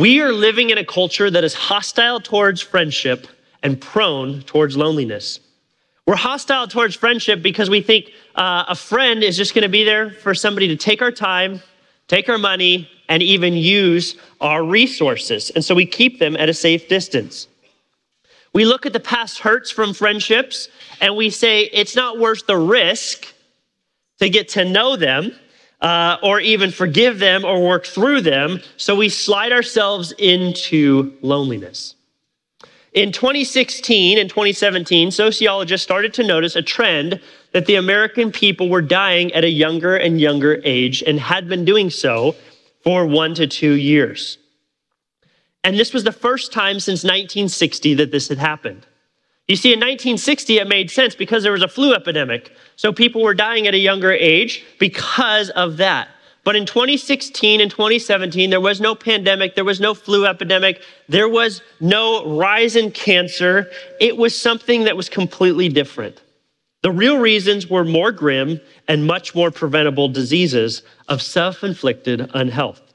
We are living in a culture that is hostile towards friendship and prone towards loneliness. We're hostile towards friendship because we think uh, a friend is just going to be there for somebody to take our time, take our money, and even use our resources. And so we keep them at a safe distance. We look at the past hurts from friendships and we say it's not worth the risk to get to know them uh, or even forgive them or work through them. So we slide ourselves into loneliness. In 2016 and 2017, sociologists started to notice a trend that the American people were dying at a younger and younger age and had been doing so for one to two years. And this was the first time since 1960 that this had happened. You see, in 1960, it made sense because there was a flu epidemic. So people were dying at a younger age because of that. But in 2016 and 2017, there was no pandemic, there was no flu epidemic, there was no rise in cancer. It was something that was completely different. The real reasons were more grim and much more preventable diseases of self inflicted unhealth.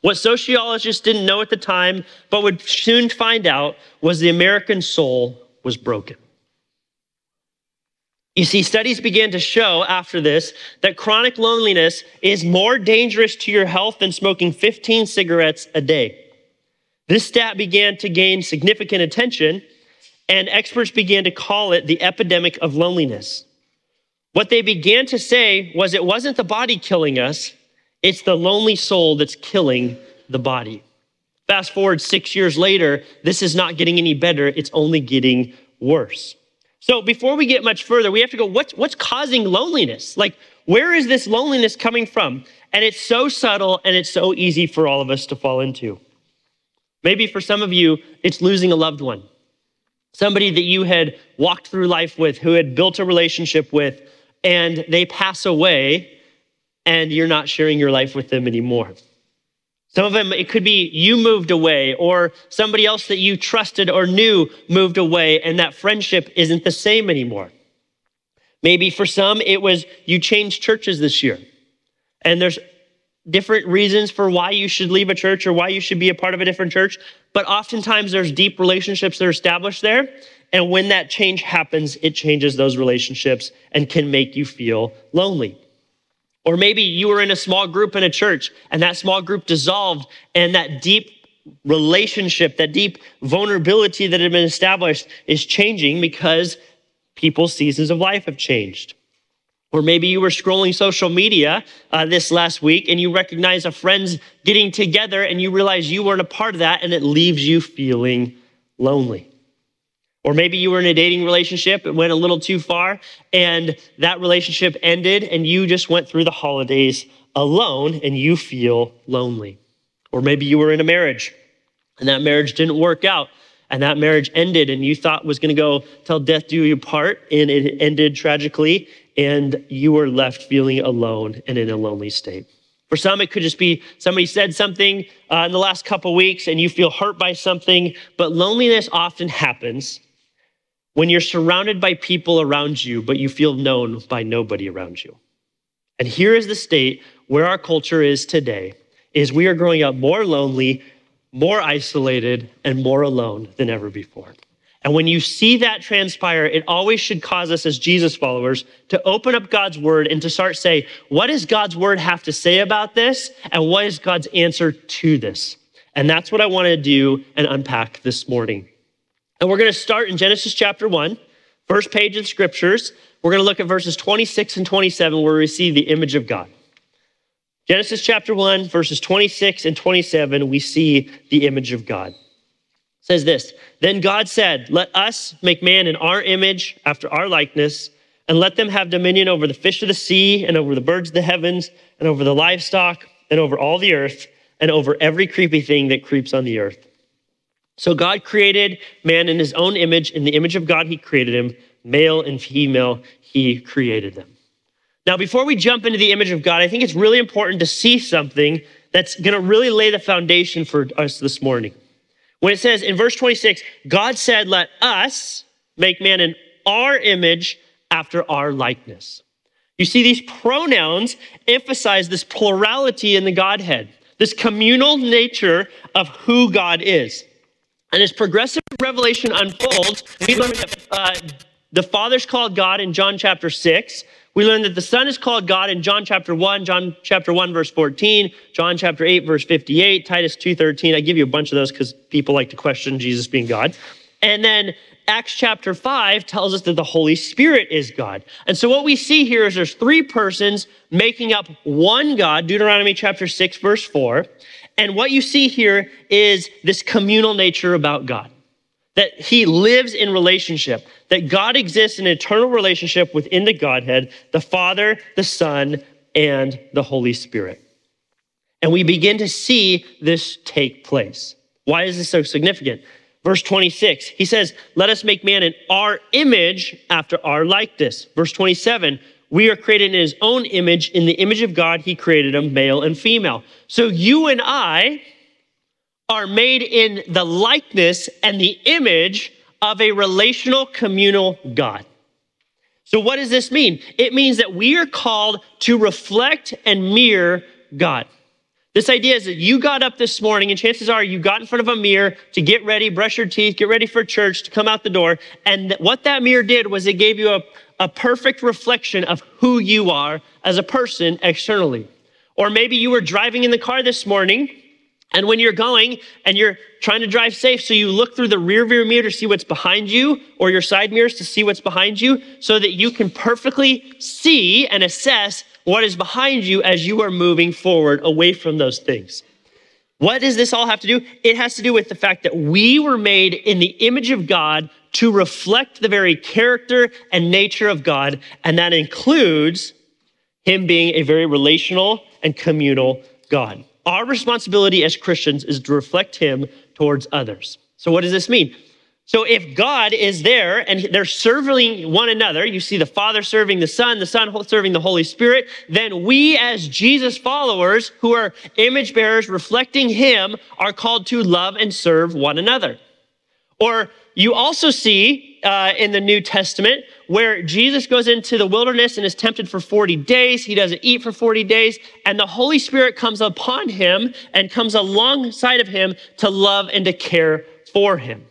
What sociologists didn't know at the time, but would soon find out, was the American soul was broken. You see, studies began to show after this that chronic loneliness is more dangerous to your health than smoking 15 cigarettes a day. This stat began to gain significant attention, and experts began to call it the epidemic of loneliness. What they began to say was it wasn't the body killing us, it's the lonely soul that's killing the body. Fast forward six years later, this is not getting any better, it's only getting worse. So before we get much further, we have to go, what's, what's causing loneliness? Like, where is this loneliness coming from? And it's so subtle and it's so easy for all of us to fall into. Maybe for some of you, it's losing a loved one, somebody that you had walked through life with, who had built a relationship with, and they pass away and you're not sharing your life with them anymore. Some of them, it could be you moved away, or somebody else that you trusted or knew moved away, and that friendship isn't the same anymore. Maybe for some, it was you changed churches this year, and there's different reasons for why you should leave a church or why you should be a part of a different church. But oftentimes, there's deep relationships that are established there. And when that change happens, it changes those relationships and can make you feel lonely. Or maybe you were in a small group in a church and that small group dissolved and that deep relationship, that deep vulnerability that had been established is changing because people's seasons of life have changed. Or maybe you were scrolling social media uh, this last week and you recognize a friend's getting together and you realize you weren't a part of that and it leaves you feeling lonely. Or maybe you were in a dating relationship, it went a little too far, and that relationship ended, and you just went through the holidays alone and you feel lonely. Or maybe you were in a marriage and that marriage didn't work out, and that marriage ended, and you thought was going to go till death do you part, and it ended tragically, and you were left feeling alone and in a lonely state. For some, it could just be somebody said something uh, in the last couple weeks and you feel hurt by something, but loneliness often happens when you're surrounded by people around you, but you feel known by nobody around you. And here is the state where our culture is today is we are growing up more lonely, more isolated, and more alone than ever before. And when you see that transpire, it always should cause us as Jesus followers to open up God's word and to start say, what does God's word have to say about this? And what is God's answer to this? And that's what I want to do and unpack this morning. And we're going to start in Genesis chapter 1, first page of scriptures. We're going to look at verses 26 and 27 where we see the image of God. Genesis chapter 1, verses 26 and 27, we see the image of God. It says this Then God said, Let us make man in our image, after our likeness, and let them have dominion over the fish of the sea, and over the birds of the heavens, and over the livestock, and over all the earth, and over every creepy thing that creeps on the earth. So God created man in his own image. In the image of God, he created him. Male and female, he created them. Now, before we jump into the image of God, I think it's really important to see something that's going to really lay the foundation for us this morning. When it says in verse 26, God said, Let us make man in our image after our likeness. You see, these pronouns emphasize this plurality in the Godhead this communal nature of who God is. And as progressive revelation unfolds, we learn that uh, the Father's called God in John chapter 6. We learn that the Son is called God in John chapter 1, John chapter 1, verse 14, John chapter 8, verse 58, Titus 2.13. I give you a bunch of those because people like to question Jesus being God. And then Acts chapter 5 tells us that the Holy Spirit is God. And so what we see here is there's three persons making up one God, Deuteronomy chapter 6, verse 4. And what you see here is this communal nature about God that he lives in relationship, that God exists in eternal relationship within the Godhead, the Father, the Son, and the Holy Spirit. And we begin to see this take place. Why is this so significant? Verse 26, he says, Let us make man in our image after our likeness. Verse 27, we are created in his own image. In the image of God, he created them, male and female. So you and I, are made in the likeness and the image of a relational communal God. So, what does this mean? It means that we are called to reflect and mirror God. This idea is that you got up this morning, and chances are you got in front of a mirror to get ready, brush your teeth, get ready for church, to come out the door. And what that mirror did was it gave you a, a perfect reflection of who you are as a person externally. Or maybe you were driving in the car this morning and when you're going and you're trying to drive safe, so you look through the rear view mirror to see what's behind you or your side mirrors to see what's behind you so that you can perfectly see and assess what is behind you as you are moving forward away from those things. What does this all have to do? It has to do with the fact that we were made in the image of God to reflect the very character and nature of God, and that includes Him being a very relational and communal God. Our responsibility as Christians is to reflect Him towards others. So, what does this mean? So, if God is there and they're serving one another, you see the Father serving the Son, the Son serving the Holy Spirit, then we as Jesus followers who are image bearers reflecting Him are called to love and serve one another. Or you also see uh, in the New Testament where Jesus goes into the wilderness and is tempted for 40 days. He doesn't eat for 40 days, and the Holy Spirit comes upon him and comes alongside of him to love and to care for him.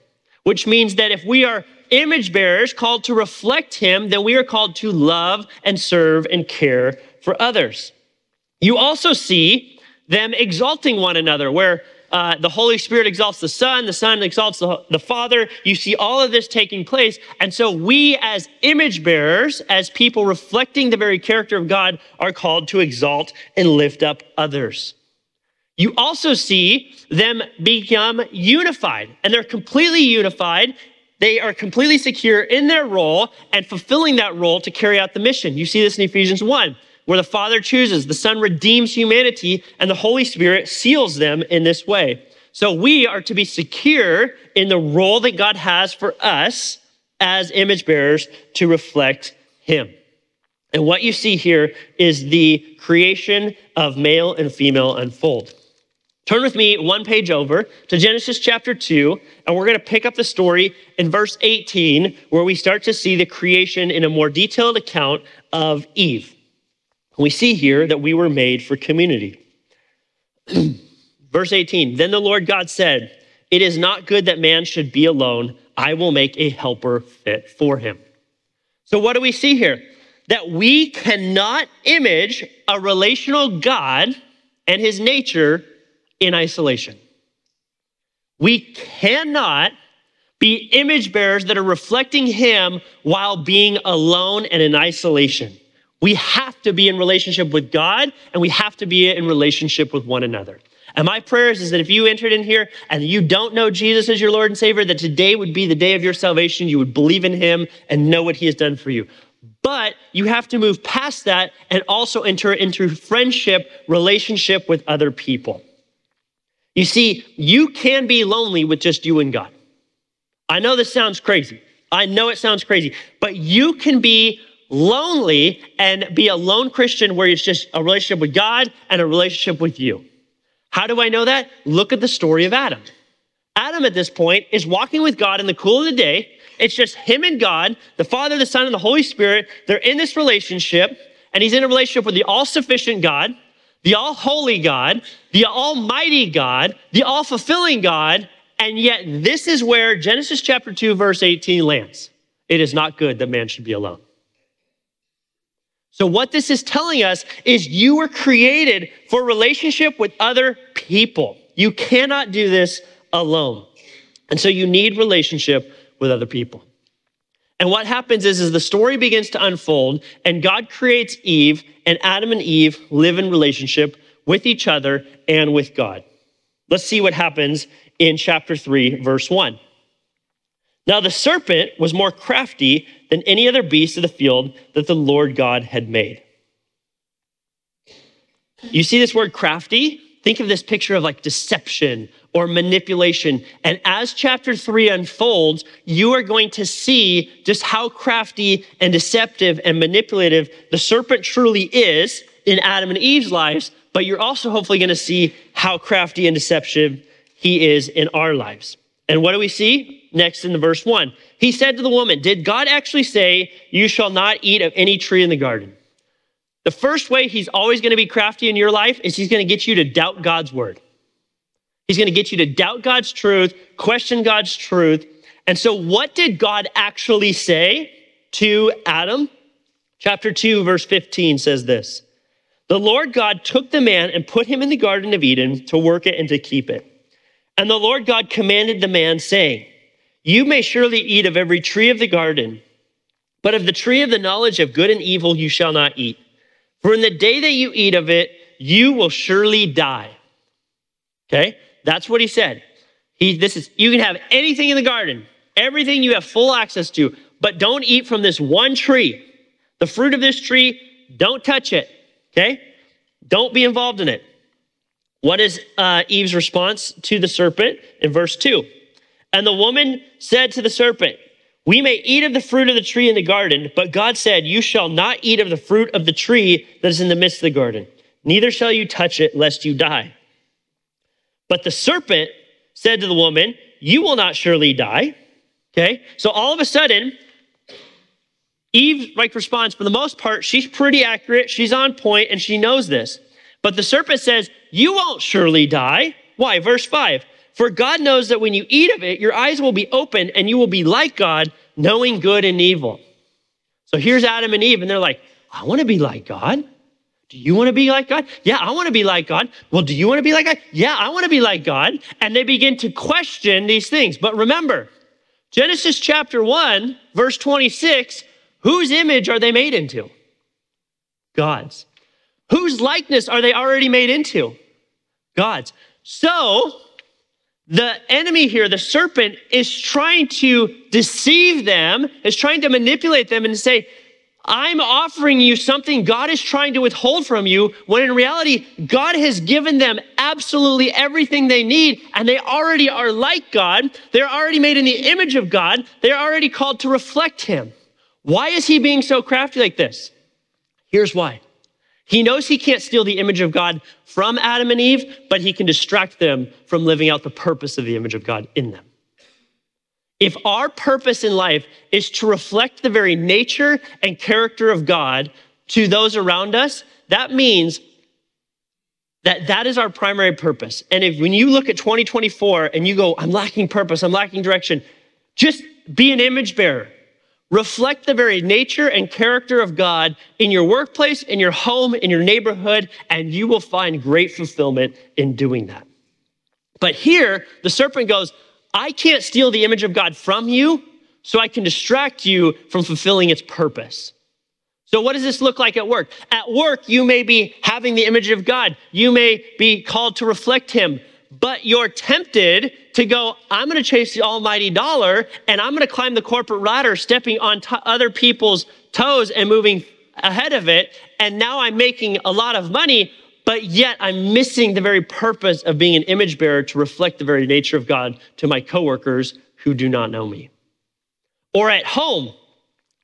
Which means that if we are image bearers called to reflect him, then we are called to love and serve and care for others. You also see them exalting one another, where uh, the Holy Spirit exalts the Son, the Son exalts the, the Father. You see all of this taking place. And so we, as image bearers, as people reflecting the very character of God, are called to exalt and lift up others. You also see them become unified, and they're completely unified. They are completely secure in their role and fulfilling that role to carry out the mission. You see this in Ephesians 1 where the Father chooses, the Son redeems humanity, and the Holy Spirit seals them in this way. So we are to be secure in the role that God has for us as image bearers to reflect Him. And what you see here is the creation of male and female unfold. Turn with me one page over to Genesis chapter 2, and we're going to pick up the story in verse 18, where we start to see the creation in a more detailed account of Eve. We see here that we were made for community. Verse 18 Then the Lord God said, It is not good that man should be alone. I will make a helper fit for him. So, what do we see here? That we cannot image a relational God and his nature in isolation. We cannot be image bearers that are reflecting him while being alone and in isolation. We have to be in relationship with God and we have to be in relationship with one another. And my prayers is that if you entered in here and you don't know Jesus as your Lord and Savior, that today would be the day of your salvation. You would believe in Him and know what He has done for you. But you have to move past that and also enter into friendship, relationship with other people. You see, you can be lonely with just you and God. I know this sounds crazy. I know it sounds crazy, but you can be lonely and be a lone Christian where it's just a relationship with God and a relationship with you. How do I know that? Look at the story of Adam. Adam at this point is walking with God in the cool of the day. It's just him and God, the Father, the Son, and the Holy Spirit. They're in this relationship, and he's in a relationship with the all sufficient God, the all holy God, the almighty God, the all fulfilling God, and yet this is where Genesis chapter 2, verse 18 lands. It is not good that man should be alone. So, what this is telling us is you were created for relationship with other people. You cannot do this alone. And so, you need relationship with other people. And what happens is, is the story begins to unfold, and God creates Eve, and Adam and Eve live in relationship with each other and with God. Let's see what happens in chapter 3, verse 1. Now the serpent was more crafty than any other beast of the field that the Lord God had made. You see this word crafty? Think of this picture of like deception or manipulation. And as chapter three unfolds, you are going to see just how crafty and deceptive and manipulative the serpent truly is in Adam and Eve's lives. But you're also hopefully going to see how crafty and deceptive he is in our lives. And what do we see next in the verse one? He said to the woman, Did God actually say, You shall not eat of any tree in the garden? The first way he's always going to be crafty in your life is he's going to get you to doubt God's word. He's going to get you to doubt God's truth, question God's truth. And so, what did God actually say to Adam? Chapter 2, verse 15 says this The Lord God took the man and put him in the Garden of Eden to work it and to keep it. And the Lord God commanded the man, saying, You may surely eat of every tree of the garden, but of the tree of the knowledge of good and evil you shall not eat. For in the day that you eat of it, you will surely die. Okay? That's what he said. He, this is, you can have anything in the garden, everything you have full access to, but don't eat from this one tree. The fruit of this tree, don't touch it. Okay? Don't be involved in it. What is uh, Eve's response to the serpent in verse 2? And the woman said to the serpent, We may eat of the fruit of the tree in the garden, but God said, You shall not eat of the fruit of the tree that is in the midst of the garden, neither shall you touch it, lest you die. But the serpent said to the woman, You will not surely die. Okay? So all of a sudden, Eve like responds, for the most part, she's pretty accurate, she's on point, and she knows this. But the serpent says, You won't surely die. Why? Verse 5 For God knows that when you eat of it, your eyes will be open and you will be like God, knowing good and evil. So here's Adam and Eve, and they're like, I want to be like God. Do you want to be like God? Yeah, I want to be like God. Well, do you want to be like God? Yeah, I want to be like God. And they begin to question these things. But remember, Genesis chapter 1, verse 26, whose image are they made into? God's. Whose likeness are they already made into? God's. So, the enemy here, the serpent, is trying to deceive them, is trying to manipulate them and say, I'm offering you something God is trying to withhold from you, when in reality, God has given them absolutely everything they need, and they already are like God. They're already made in the image of God. They're already called to reflect Him. Why is He being so crafty like this? Here's why he knows he can't steal the image of God from Adam and Eve, but he can distract them from living out the purpose of the image of God in them. If our purpose in life is to reflect the very nature and character of God to those around us, that means that that is our primary purpose. And if when you look at 2024 and you go, I'm lacking purpose, I'm lacking direction, just be an image bearer. Reflect the very nature and character of God in your workplace, in your home, in your neighborhood, and you will find great fulfillment in doing that. But here, the serpent goes, I can't steal the image of God from you, so I can distract you from fulfilling its purpose. So, what does this look like at work? At work, you may be having the image of God. You may be called to reflect Him but you're tempted to go, I'm going to chase the almighty dollar and I'm going to climb the corporate ladder, stepping on t- other people's toes and moving ahead of it. And now I'm making a lot of money, but yet I'm missing the very purpose of being an image bearer to reflect the very nature of God to my coworkers who do not know me. Or at home,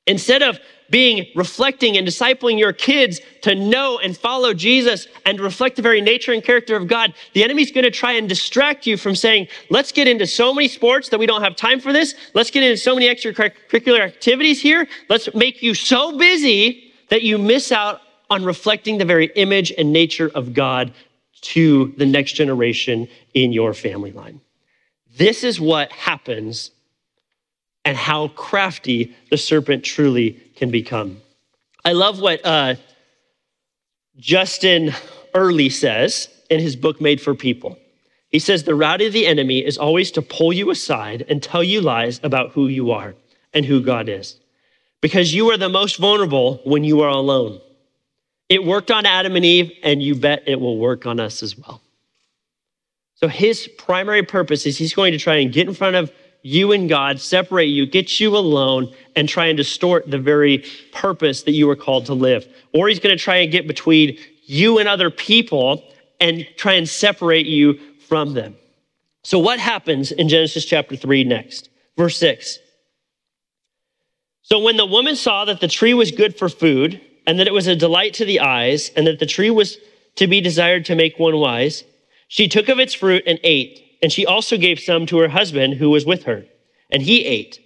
instead of being reflecting and discipling your kids to know and follow Jesus and reflect the very nature and character of God, the enemy's going to try and distract you from saying, let's get into so many sports that we don't have time for this. Let's get into so many extracurricular activities here. Let's make you so busy that you miss out on reflecting the very image and nature of God to the next generation in your family line. This is what happens and how crafty the serpent truly can become. I love what uh, Justin Earley says in his book, Made for People. He says, The route of the enemy is always to pull you aside and tell you lies about who you are and who God is. Because you are the most vulnerable when you are alone. It worked on Adam and Eve, and you bet it will work on us as well. So, his primary purpose is he's going to try and get in front of you and God, separate you, get you alone, and try and distort the very purpose that you were called to live. Or he's going to try and get between you and other people and try and separate you from them. So, what happens in Genesis chapter 3 next? Verse 6. So, when the woman saw that the tree was good for food, and that it was a delight to the eyes, and that the tree was to be desired to make one wise, she took of its fruit and ate. And she also gave some to her husband who was with her, and he ate.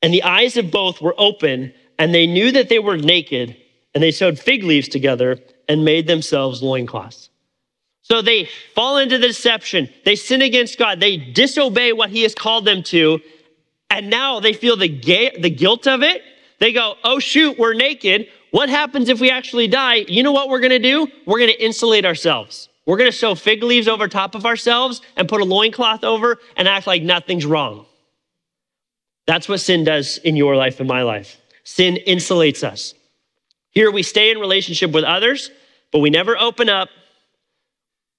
And the eyes of both were open, and they knew that they were naked, and they sewed fig leaves together and made themselves loincloths. So they fall into the deception. They sin against God. They disobey what he has called them to. And now they feel the, ga- the guilt of it. They go, oh, shoot, we're naked. What happens if we actually die? You know what we're going to do? We're going to insulate ourselves. We're going to sew fig leaves over top of ourselves and put a loincloth over and act like nothing's wrong. That's what sin does in your life and my life. Sin insulates us. Here we stay in relationship with others, but we never open up.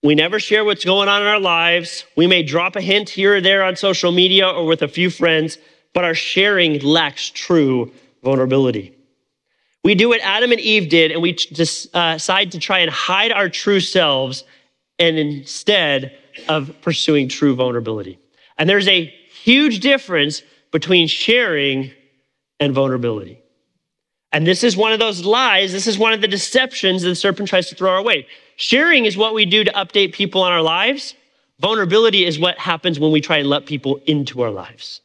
We never share what's going on in our lives. We may drop a hint here or there on social media or with a few friends, but our sharing lacks true vulnerability. We do what Adam and Eve did, and we uh, decide to try and hide our true selves and instead of pursuing true vulnerability. And there's a huge difference between sharing and vulnerability. And this is one of those lies, this is one of the deceptions that the serpent tries to throw our way. Sharing is what we do to update people on our lives. Vulnerability is what happens when we try and let people into our lives.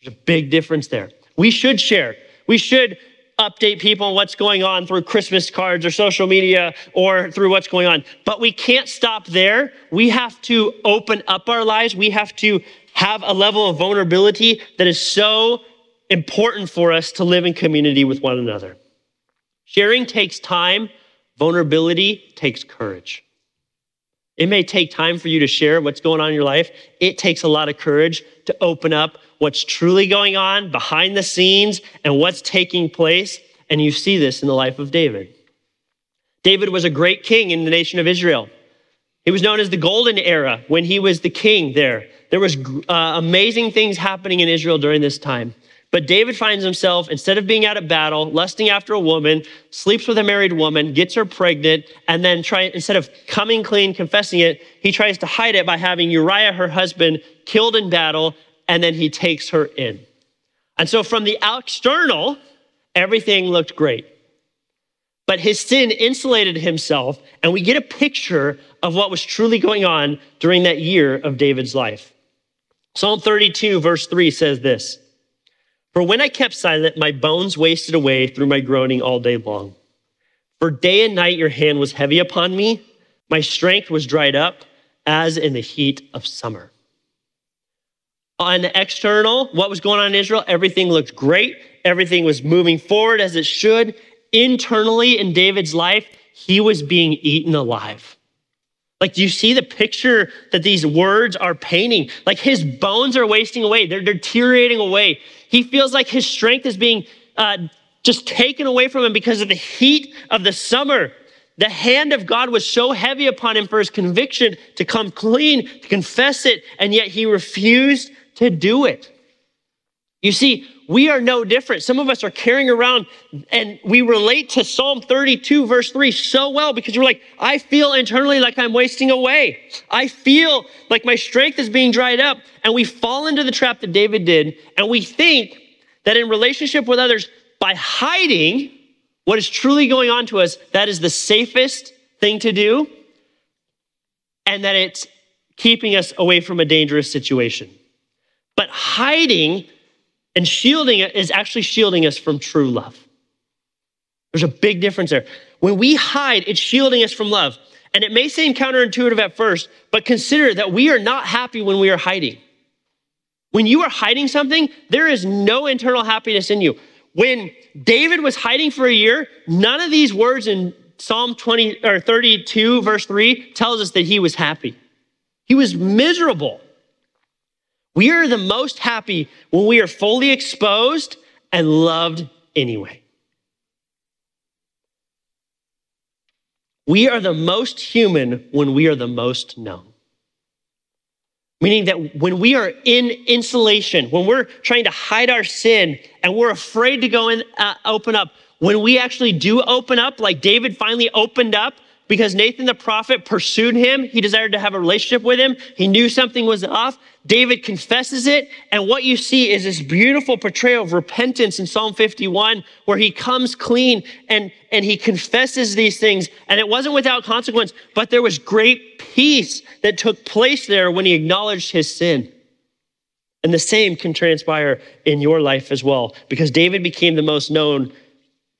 There's a big difference there. We should share. We should update people on what's going on through Christmas cards or social media or through what's going on. But we can't stop there. We have to open up our lives. We have to have a level of vulnerability that is so important for us to live in community with one another. Sharing takes time, vulnerability takes courage. It may take time for you to share what's going on in your life. It takes a lot of courage to open up what's truly going on behind the scenes and what's taking place. And you see this in the life of David. David was a great king in the nation of Israel. He was known as the golden era when he was the king there. There was uh, amazing things happening in Israel during this time. But David finds himself, instead of being out at battle, lusting after a woman, sleeps with a married woman, gets her pregnant, and then try, instead of coming clean, confessing it, he tries to hide it by having Uriah, her husband, killed in battle, and then he takes her in. And so from the external, everything looked great. But his sin insulated himself, and we get a picture of what was truly going on during that year of David's life. Psalm 32, verse 3 says this. For when I kept silent, my bones wasted away through my groaning all day long. For day and night your hand was heavy upon me. My strength was dried up as in the heat of summer. On the external, what was going on in Israel? Everything looked great. Everything was moving forward as it should. Internally, in David's life, he was being eaten alive. Like, do you see the picture that these words are painting? Like, his bones are wasting away, they're deteriorating away. He feels like his strength is being uh, just taken away from him because of the heat of the summer. The hand of God was so heavy upon him for his conviction to come clean, to confess it, and yet he refused to do it. You see, we are no different. Some of us are carrying around and we relate to Psalm 32, verse 3 so well because we're like, I feel internally like I'm wasting away. I feel like my strength is being dried up. And we fall into the trap that David did. And we think that in relationship with others, by hiding what is truly going on to us, that is the safest thing to do. And that it's keeping us away from a dangerous situation. But hiding and shielding it is actually shielding us from true love. There's a big difference there. When we hide, it's shielding us from love. And it may seem counterintuitive at first, but consider that we are not happy when we are hiding. When you are hiding something, there is no internal happiness in you. When David was hiding for a year, none of these words in Psalm 20 or 32 verse 3 tells us that he was happy. He was miserable. We are the most happy when we are fully exposed and loved anyway. We are the most human when we are the most known. Meaning that when we are in insulation, when we're trying to hide our sin and we're afraid to go and uh, open up, when we actually do open up, like David finally opened up because Nathan the prophet pursued him, he desired to have a relationship with him, he knew something was off. David confesses it, and what you see is this beautiful portrayal of repentance in Psalm 51, where he comes clean and, and he confesses these things. And it wasn't without consequence, but there was great peace that took place there when he acknowledged his sin. And the same can transpire in your life as well, because David became the most known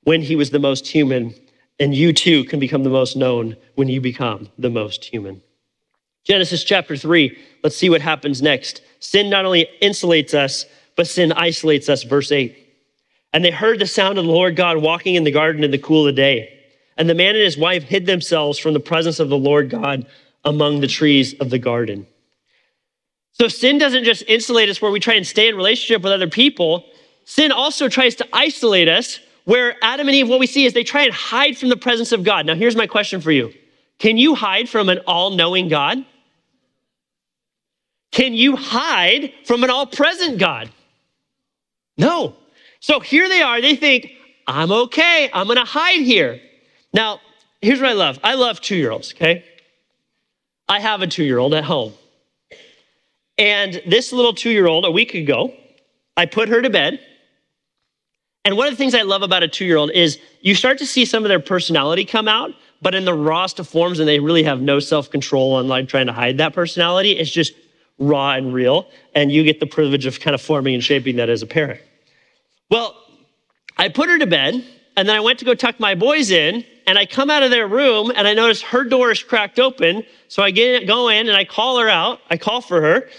when he was the most human, and you too can become the most known when you become the most human. Genesis chapter 3, let's see what happens next. Sin not only insulates us, but sin isolates us. Verse 8. And they heard the sound of the Lord God walking in the garden in the cool of the day. And the man and his wife hid themselves from the presence of the Lord God among the trees of the garden. So sin doesn't just insulate us where we try and stay in relationship with other people. Sin also tries to isolate us where Adam and Eve, what we see is they try and hide from the presence of God. Now, here's my question for you Can you hide from an all knowing God? Can you hide from an all present God? No. So here they are. They think, I'm okay. I'm going to hide here. Now, here's what I love I love two year olds, okay? I have a two year old at home. And this little two year old, a week ago, I put her to bed. And one of the things I love about a two year old is you start to see some of their personality come out, but in the rawest of forms, and they really have no self control on like trying to hide that personality. It's just raw and real. And you get the privilege of kind of forming and shaping that as a parent. Well, I put her to bed, and then I went to go tuck my boys in, and I come out of their room, and I notice her door is cracked open. So I get go in and I call her out. I call for her.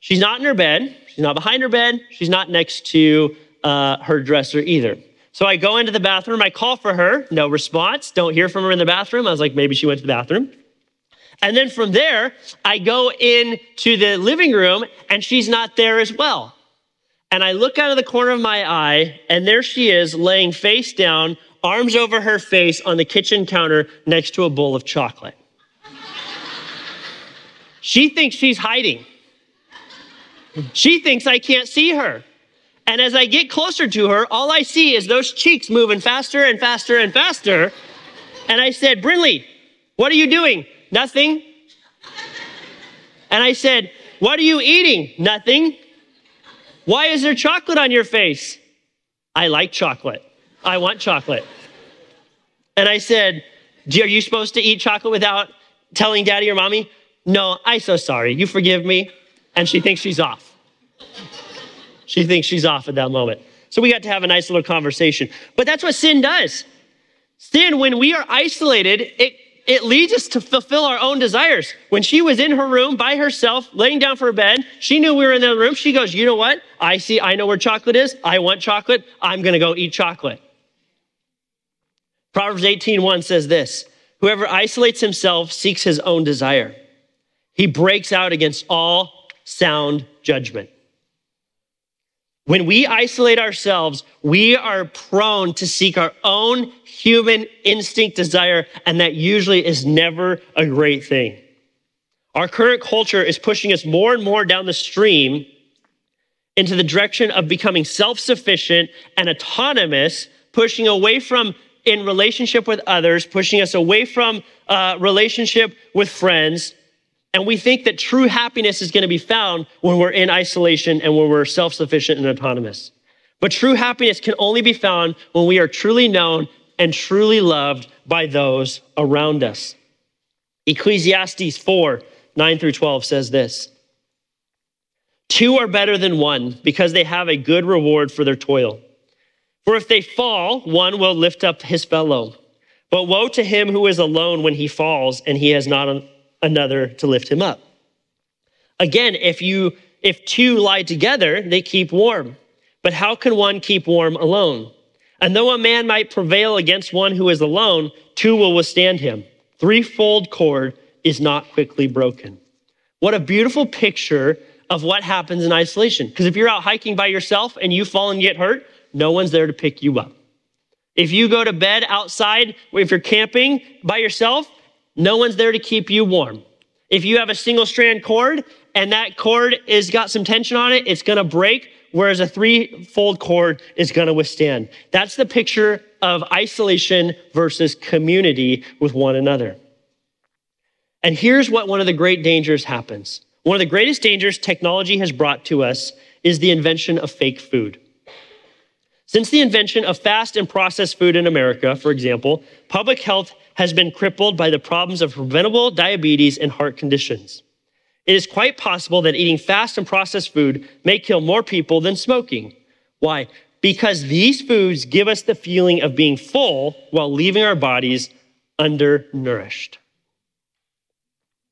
She's not in her bed. She's not behind her bed. She's not next to uh, her dresser either. So I go into the bathroom, I call for her, no response, don't hear from her in the bathroom. I was like, maybe she went to the bathroom. And then from there, I go into the living room and she's not there as well. And I look out of the corner of my eye and there she is laying face down, arms over her face on the kitchen counter next to a bowl of chocolate. she thinks she's hiding. She thinks I can't see her. And as I get closer to her, all I see is those cheeks moving faster and faster and faster. And I said, Brinley, what are you doing? Nothing. And I said, What are you eating? Nothing. Why is there chocolate on your face? I like chocolate. I want chocolate. And I said, Are you supposed to eat chocolate without telling daddy or mommy? No, I'm so sorry. You forgive me. And she thinks she's off. She thinks she's off at that moment. So we got to have a nice little conversation. But that's what sin does. Sin, when we are isolated, it, it leads us to fulfill our own desires. When she was in her room by herself, laying down for bed, she knew we were in the room. She goes, You know what? I see, I know where chocolate is. I want chocolate. I'm going to go eat chocolate. Proverbs 18:1 says this Whoever isolates himself seeks his own desire. He breaks out against all sound judgment. When we isolate ourselves, we are prone to seek our own human instinct desire, and that usually is never a great thing. Our current culture is pushing us more and more down the stream into the direction of becoming self sufficient and autonomous, pushing away from in relationship with others, pushing us away from uh, relationship with friends, and we think that true happiness is going to be found when we're in isolation and when we're self sufficient and autonomous. But true happiness can only be found when we are truly known and truly loved by those around us. Ecclesiastes 4 9 through 12 says this Two are better than one because they have a good reward for their toil. For if they fall, one will lift up his fellow. But woe to him who is alone when he falls and he has not another to lift him up. Again, if you if two lie together, they keep warm. But how can one keep warm alone? And though a man might prevail against one who is alone, two will withstand him. Threefold cord is not quickly broken. What a beautiful picture of what happens in isolation. Because if you're out hiking by yourself and you fall and get hurt, no one's there to pick you up. If you go to bed outside, if you're camping by yourself, no one's there to keep you warm. If you have a single strand cord and that cord is got some tension on it, it's going to break, whereas a three-fold cord is going to withstand. That's the picture of isolation versus community with one another. And here's what one of the great dangers happens. One of the greatest dangers technology has brought to us is the invention of fake food. Since the invention of fast and processed food in America, for example, public health has been crippled by the problems of preventable diabetes and heart conditions. It is quite possible that eating fast and processed food may kill more people than smoking. Why? Because these foods give us the feeling of being full while leaving our bodies undernourished.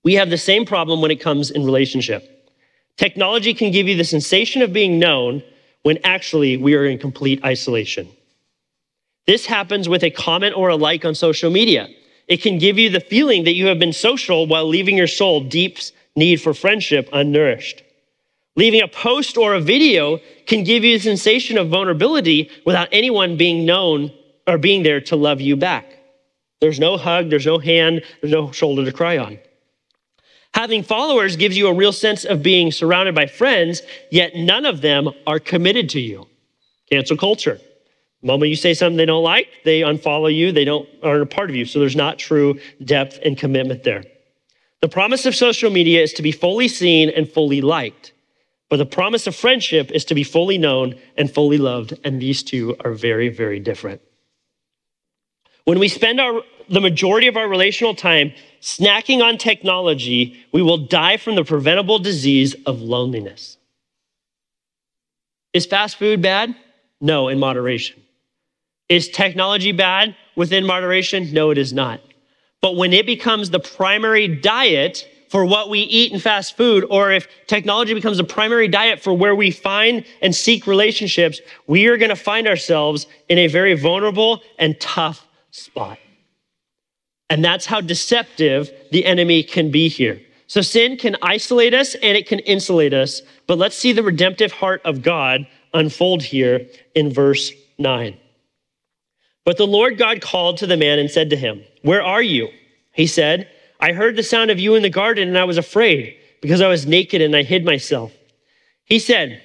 We have the same problem when it comes in relationship. Technology can give you the sensation of being known when actually we are in complete isolation. This happens with a comment or a like on social media. It can give you the feeling that you have been social while leaving your soul deep need for friendship unnourished. Leaving a post or a video can give you a sensation of vulnerability without anyone being known or being there to love you back. There's no hug, there's no hand, there's no shoulder to cry on. Having followers gives you a real sense of being surrounded by friends, yet none of them are committed to you. Cancel culture. The moment you say something they don't like, they unfollow you, they don't aren't a part of you. So there's not true depth and commitment there. The promise of social media is to be fully seen and fully liked. But the promise of friendship is to be fully known and fully loved, and these two are very, very different. When we spend our, the majority of our relational time snacking on technology, we will die from the preventable disease of loneliness. Is fast food bad? No, in moderation. Is technology bad within moderation? No, it is not. But when it becomes the primary diet for what we eat in fast food, or if technology becomes the primary diet for where we find and seek relationships, we are going to find ourselves in a very vulnerable and tough spot. And that's how deceptive the enemy can be here. So sin can isolate us and it can insulate us. But let's see the redemptive heart of God unfold here in verse 9. But the Lord God called to the man and said to him, Where are you? He said, I heard the sound of you in the garden and I was afraid because I was naked and I hid myself. He said,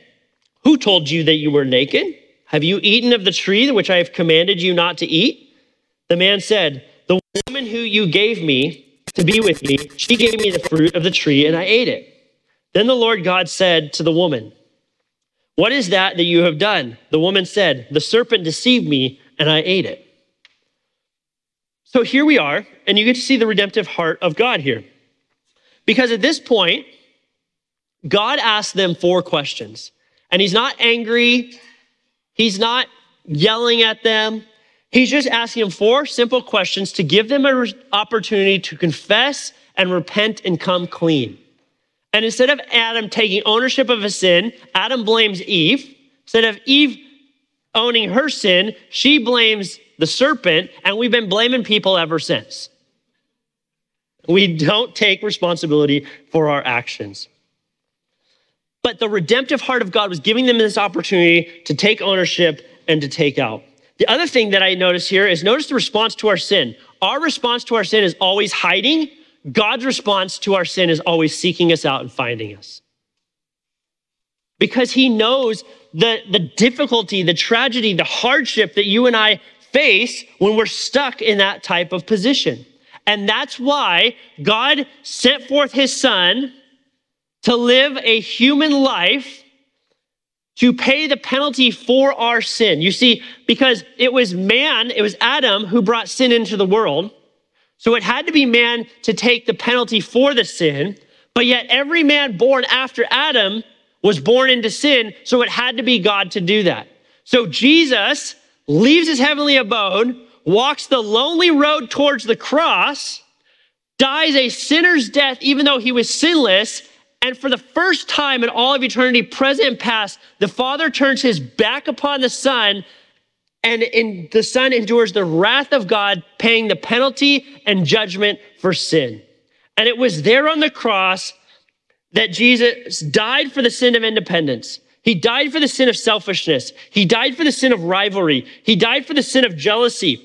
Who told you that you were naked? Have you eaten of the tree which I have commanded you not to eat? The man said, The woman who you gave me to be with me, she gave me the fruit of the tree and I ate it. Then the Lord God said to the woman, What is that that you have done? The woman said, The serpent deceived me and I ate it. So here we are, and you get to see the redemptive heart of God here. Because at this point, God asked them four questions. And he's not angry, he's not yelling at them. He's just asking them four simple questions to give them an opportunity to confess and repent and come clean. And instead of Adam taking ownership of his sin, Adam blames Eve. Instead of Eve owning her sin, she blames the serpent, and we've been blaming people ever since. We don't take responsibility for our actions. But the redemptive heart of God was giving them this opportunity to take ownership and to take out. The other thing that I notice here is notice the response to our sin. Our response to our sin is always hiding. God's response to our sin is always seeking us out and finding us. Because he knows the, the difficulty, the tragedy, the hardship that you and I face when we're stuck in that type of position. And that's why God sent forth his son to live a human life to pay the penalty for our sin. You see, because it was man, it was Adam who brought sin into the world. So it had to be man to take the penalty for the sin. But yet every man born after Adam was born into sin. So it had to be God to do that. So Jesus leaves his heavenly abode, walks the lonely road towards the cross, dies a sinner's death, even though he was sinless. And for the first time in all of eternity, present and past, the Father turns his back upon the Son, and in, the Son endures the wrath of God, paying the penalty and judgment for sin. And it was there on the cross that Jesus died for the sin of independence. He died for the sin of selfishness. He died for the sin of rivalry. He died for the sin of jealousy.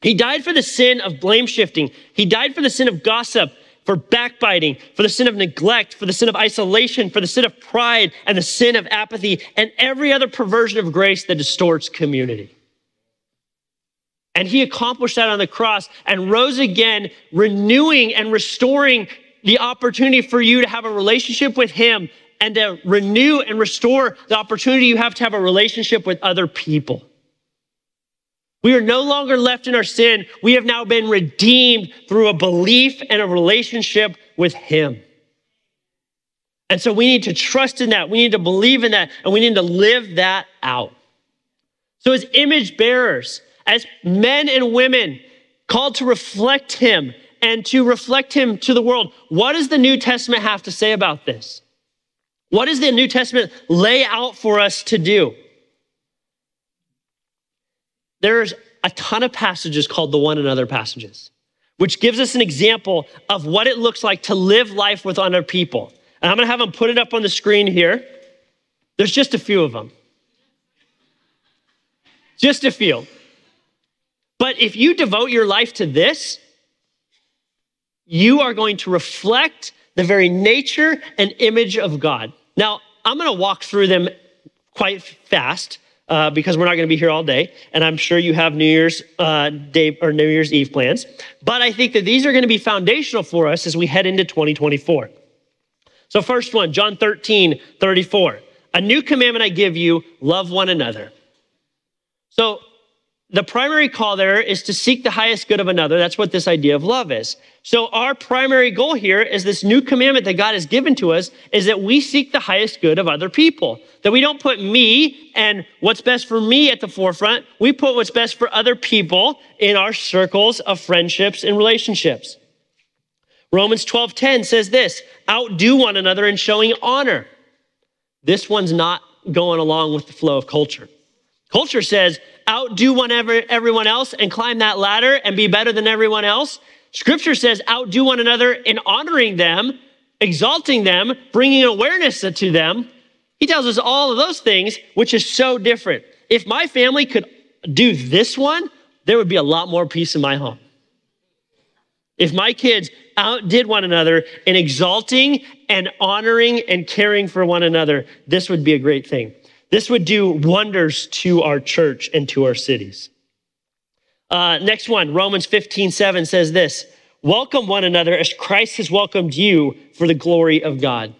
He died for the sin of blame shifting. He died for the sin of gossip, for backbiting, for the sin of neglect, for the sin of isolation, for the sin of pride, and the sin of apathy, and every other perversion of grace that distorts community. And he accomplished that on the cross and rose again, renewing and restoring the opportunity for you to have a relationship with him and to renew and restore the opportunity you have to have a relationship with other people. We are no longer left in our sin. We have now been redeemed through a belief and a relationship with Him. And so we need to trust in that. We need to believe in that. And we need to live that out. So, as image bearers, as men and women called to reflect Him and to reflect Him to the world, what does the New Testament have to say about this? What does the New Testament lay out for us to do? There's a ton of passages called the one another passages, which gives us an example of what it looks like to live life with other people. And I'm going to have them put it up on the screen here. There's just a few of them. Just a few. But if you devote your life to this, you are going to reflect the very nature and image of God. Now, I'm going to walk through them quite fast uh, because we're not going to be here all day, and I'm sure you have New Year's uh, Day or New Year's Eve plans. But I think that these are going to be foundational for us as we head into 2024. So, first one, John 13, 34. A new commandment I give you love one another. So, the primary call there is to seek the highest good of another. That's what this idea of love is. So our primary goal here is this new commandment that God has given to us is that we seek the highest good of other people. That we don't put me and what's best for me at the forefront. We put what's best for other people in our circles of friendships and relationships. Romans 12:10 says this, outdo one another in showing honor. This one's not going along with the flow of culture. Culture says, outdo one ever, everyone else and climb that ladder and be better than everyone else. Scripture says, outdo one another in honoring them, exalting them, bringing awareness to them. He tells us all of those things, which is so different. If my family could do this one, there would be a lot more peace in my home. If my kids outdid one another in exalting and honoring and caring for one another, this would be a great thing. This would do wonders to our church and to our cities. Uh, next one, Romans 15, 7 says this Welcome one another as Christ has welcomed you for the glory of God.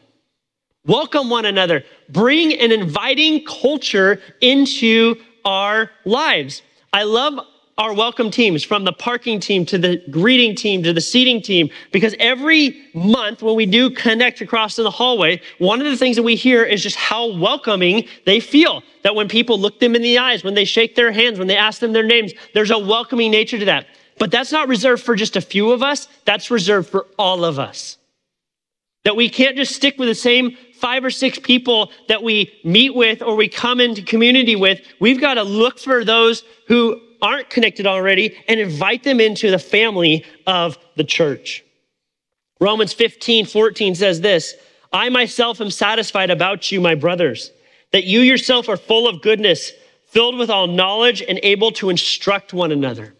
Welcome one another. Bring an inviting culture into our lives. I love our welcome teams from the parking team to the greeting team to the seating team because every month when we do connect across in the hallway one of the things that we hear is just how welcoming they feel. That when people look them in the eyes when they shake their hands when they ask them their names there's a welcoming nature to that. But that's not reserved for just a few of us. That's reserved for all of us. That we can't just stick with the same five or six people that we meet with or we come into community with. We've got to look for those who aren't connected already and invite them into the family of the church. Romans 15, 14 says this I myself am satisfied about you, my brothers, that you yourself are full of goodness, filled with all knowledge, and able to instruct one another.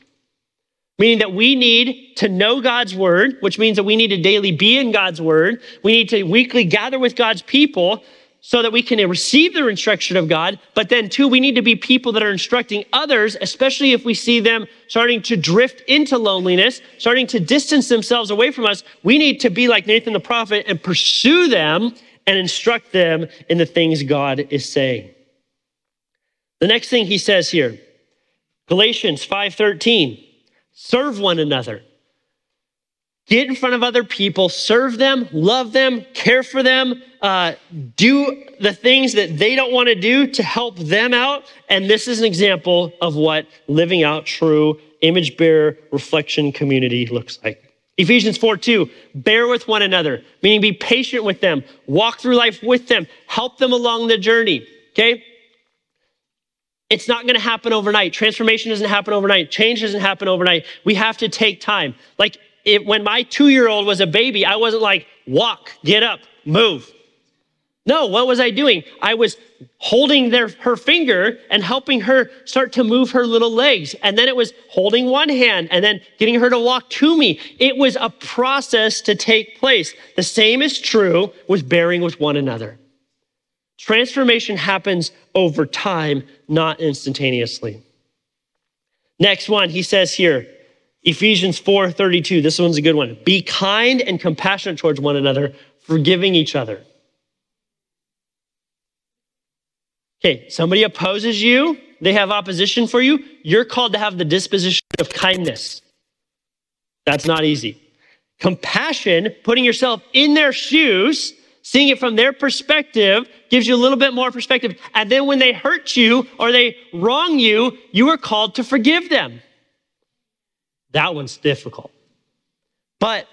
Meaning that we need to know God's word, which means that we need to daily be in God's word. We need to weekly gather with God's people so that we can receive the instruction of God. But then, two, we need to be people that are instructing others, especially if we see them starting to drift into loneliness, starting to distance themselves away from us. We need to be like Nathan the prophet and pursue them and instruct them in the things God is saying. The next thing he says here, Galatians 5:13, serve one another. Get in front of other people, serve them, love them, care for them, uh, do the things that they don't want to do to help them out. And this is an example of what living out true image bearer reflection community looks like. Ephesians 4 2, bear with one another, meaning be patient with them, walk through life with them, help them along the journey. Okay? It's not going to happen overnight. Transformation doesn't happen overnight. Change doesn't happen overnight. We have to take time. Like it, when my two year old was a baby, I wasn't like, walk, get up, move. No, what was I doing? I was holding their, her finger and helping her start to move her little legs. And then it was holding one hand and then getting her to walk to me. It was a process to take place. The same is true with bearing with one another. Transformation happens over time, not instantaneously. Next one, he says here, Ephesians 4:32. This one's a good one. Be kind and compassionate towards one another, forgiving each other. Okay, somebody opposes you, they have opposition for you, you're called to have the disposition of kindness. That's not easy. Compassion, putting yourself in their shoes, seeing it from their perspective, gives you a little bit more perspective. And then when they hurt you or they wrong you, you are called to forgive them. That one's difficult. But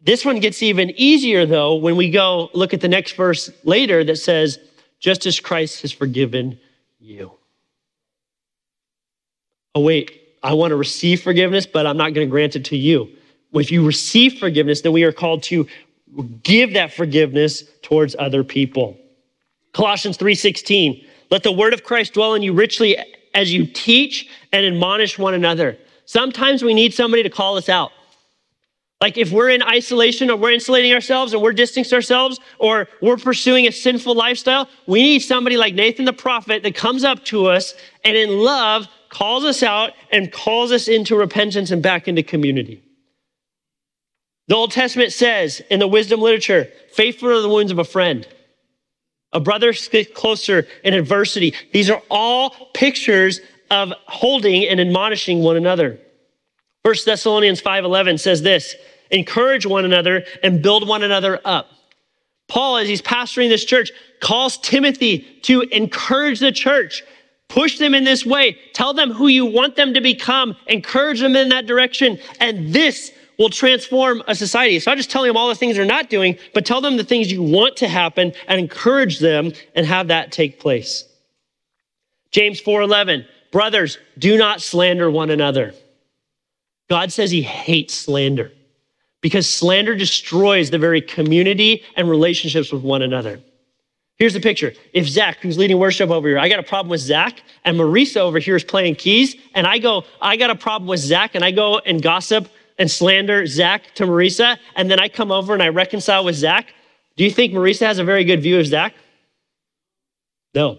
this one gets even easier, though, when we go look at the next verse later that says, just as Christ has forgiven you. Oh, wait, I want to receive forgiveness, but I'm not going to grant it to you. If you receive forgiveness, then we are called to give that forgiveness towards other people. Colossians 3:16, let the word of Christ dwell in you richly as you teach and admonish one another. Sometimes we need somebody to call us out. Like if we're in isolation or we're insulating ourselves or we're distancing ourselves or we're pursuing a sinful lifestyle, we need somebody like Nathan the prophet that comes up to us and in love calls us out and calls us into repentance and back into community. The Old Testament says in the wisdom literature, faithful are the wounds of a friend. A brother sticks closer in adversity. These are all pictures of holding and admonishing one another. 1 Thessalonians 5:11 says this, encourage one another and build one another up. Paul as he's pastoring this church calls Timothy to encourage the church, push them in this way, tell them who you want them to become, encourage them in that direction, and this will transform a society. So I just tell them all the things they're not doing, but tell them the things you want to happen and encourage them and have that take place. James 4:11 Brothers, do not slander one another. God says he hates slander because slander destroys the very community and relationships with one another. Here's the picture. If Zach, who's leading worship over here, I got a problem with Zach, and Marisa over here is playing keys, and I go, I got a problem with Zach, and I go and gossip and slander Zach to Marisa, and then I come over and I reconcile with Zach, do you think Marisa has a very good view of Zach? No.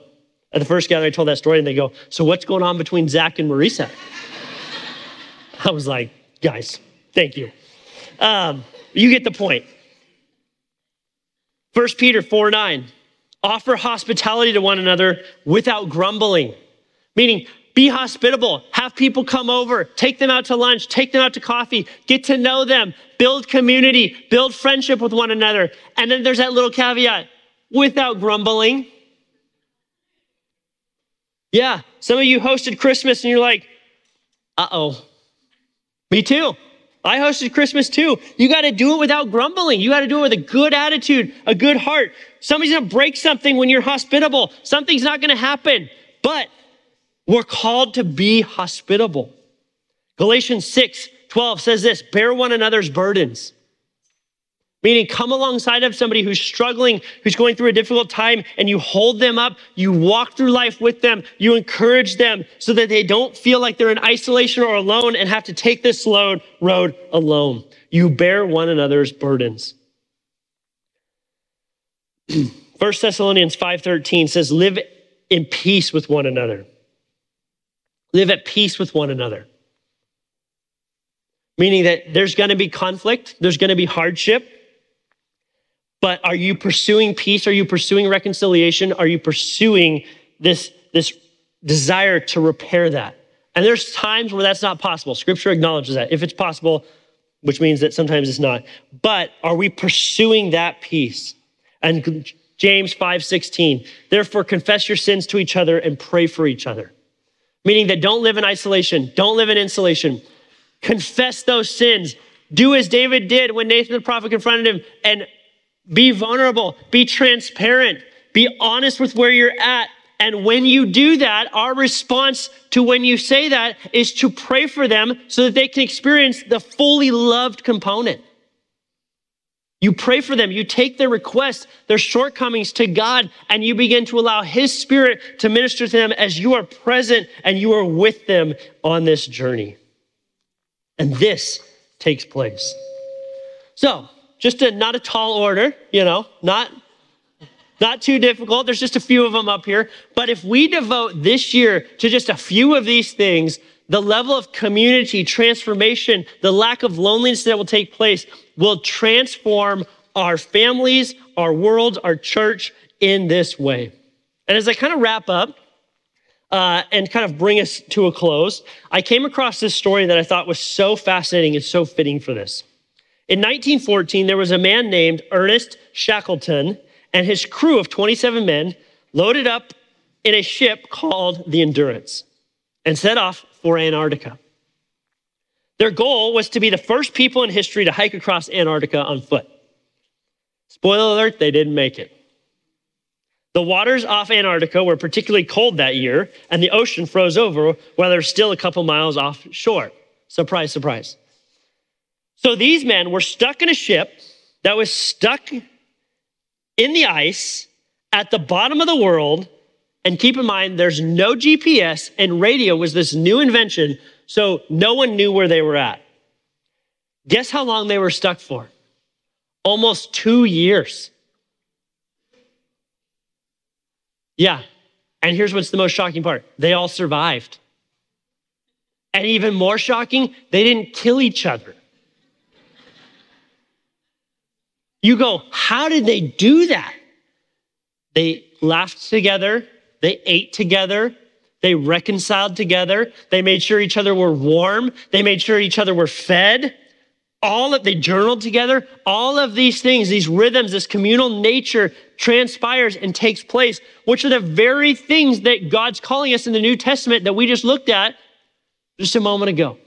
At the first gathering, I told that story, and they go, So what's going on between Zach and Marisa? I was like, Guys, thank you. Um, you get the point. 1 Peter 4 9, offer hospitality to one another without grumbling, meaning be hospitable, have people come over, take them out to lunch, take them out to coffee, get to know them, build community, build friendship with one another. And then there's that little caveat without grumbling. Yeah, some of you hosted Christmas and you're like, uh oh. Me too. I hosted Christmas too. You got to do it without grumbling. You got to do it with a good attitude, a good heart. Somebody's going to break something when you're hospitable. Something's not going to happen, but we're called to be hospitable. Galatians 6 12 says this bear one another's burdens. Meaning, come alongside of somebody who's struggling, who's going through a difficult time, and you hold them up, you walk through life with them, you encourage them so that they don't feel like they're in isolation or alone and have to take this road, road alone. You bear one another's burdens. 1 Thessalonians 5:13 says, live in peace with one another. Live at peace with one another. Meaning that there's going to be conflict, there's going to be hardship, but are you pursuing peace? Are you pursuing reconciliation? Are you pursuing this, this desire to repair that? And there's times where that's not possible. Scripture acknowledges that. If it's possible, which means that sometimes it's not. But are we pursuing that peace? And James 5:16, therefore confess your sins to each other and pray for each other. Meaning that don't live in isolation, don't live in insulation. Confess those sins. Do as David did when Nathan the prophet confronted him and be vulnerable, be transparent, be honest with where you're at. And when you do that, our response to when you say that is to pray for them so that they can experience the fully loved component. You pray for them, you take their requests, their shortcomings to God, and you begin to allow His Spirit to minister to them as you are present and you are with them on this journey. And this takes place. So, just a not a tall order, you know, not not too difficult. There's just a few of them up here. But if we devote this year to just a few of these things, the level of community transformation, the lack of loneliness that will take place will transform our families, our world, our church in this way. And as I kind of wrap up uh, and kind of bring us to a close, I came across this story that I thought was so fascinating and so fitting for this. In 1914, there was a man named Ernest Shackleton and his crew of 27 men loaded up in a ship called the Endurance and set off for Antarctica. Their goal was to be the first people in history to hike across Antarctica on foot. Spoiler alert, they didn't make it. The waters off Antarctica were particularly cold that year, and the ocean froze over while they're still a couple miles offshore. Surprise, surprise. So these men were stuck in a ship that was stuck in the ice at the bottom of the world. And keep in mind, there's no GPS, and radio was this new invention, so no one knew where they were at. Guess how long they were stuck for? Almost two years. Yeah. And here's what's the most shocking part they all survived. And even more shocking, they didn't kill each other. You go, how did they do that? They laughed together, they ate together, they reconciled together, they made sure each other were warm, they made sure each other were fed. All of they journaled together. All of these things, these rhythms, this communal nature transpires and takes place, which are the very things that God's calling us in the New Testament that we just looked at just a moment ago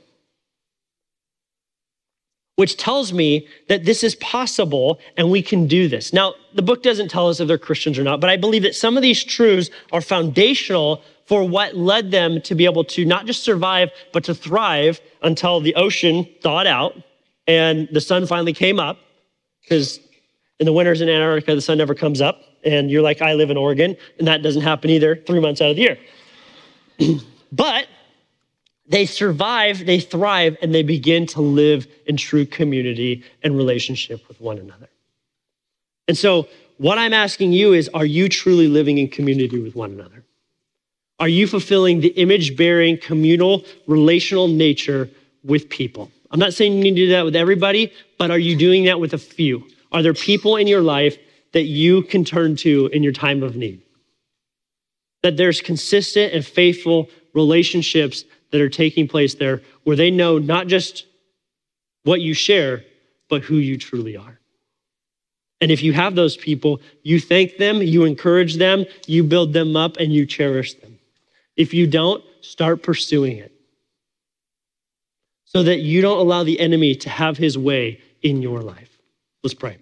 which tells me that this is possible and we can do this. Now, the book doesn't tell us if they're Christians or not, but I believe that some of these truths are foundational for what led them to be able to not just survive, but to thrive until the ocean thawed out and the sun finally came up. Because in the winters in Antarctica, the sun never comes up. And you're like, I live in Oregon, and that doesn't happen either three months out of the year. but they survive, they thrive, and they begin to live in true community and relationship with one another. And so, what I'm asking you is are you truly living in community with one another? Are you fulfilling the image bearing, communal, relational nature with people? I'm not saying you need to do that with everybody, but are you doing that with a few? Are there people in your life that you can turn to in your time of need? That there's consistent and faithful relationships that are taking place there where they know not just what you share, but who you truly are. And if you have those people, you thank them, you encourage them, you build them up, and you cherish them. If you don't, start pursuing it so that you don't allow the enemy to have his way in your life. Let's pray.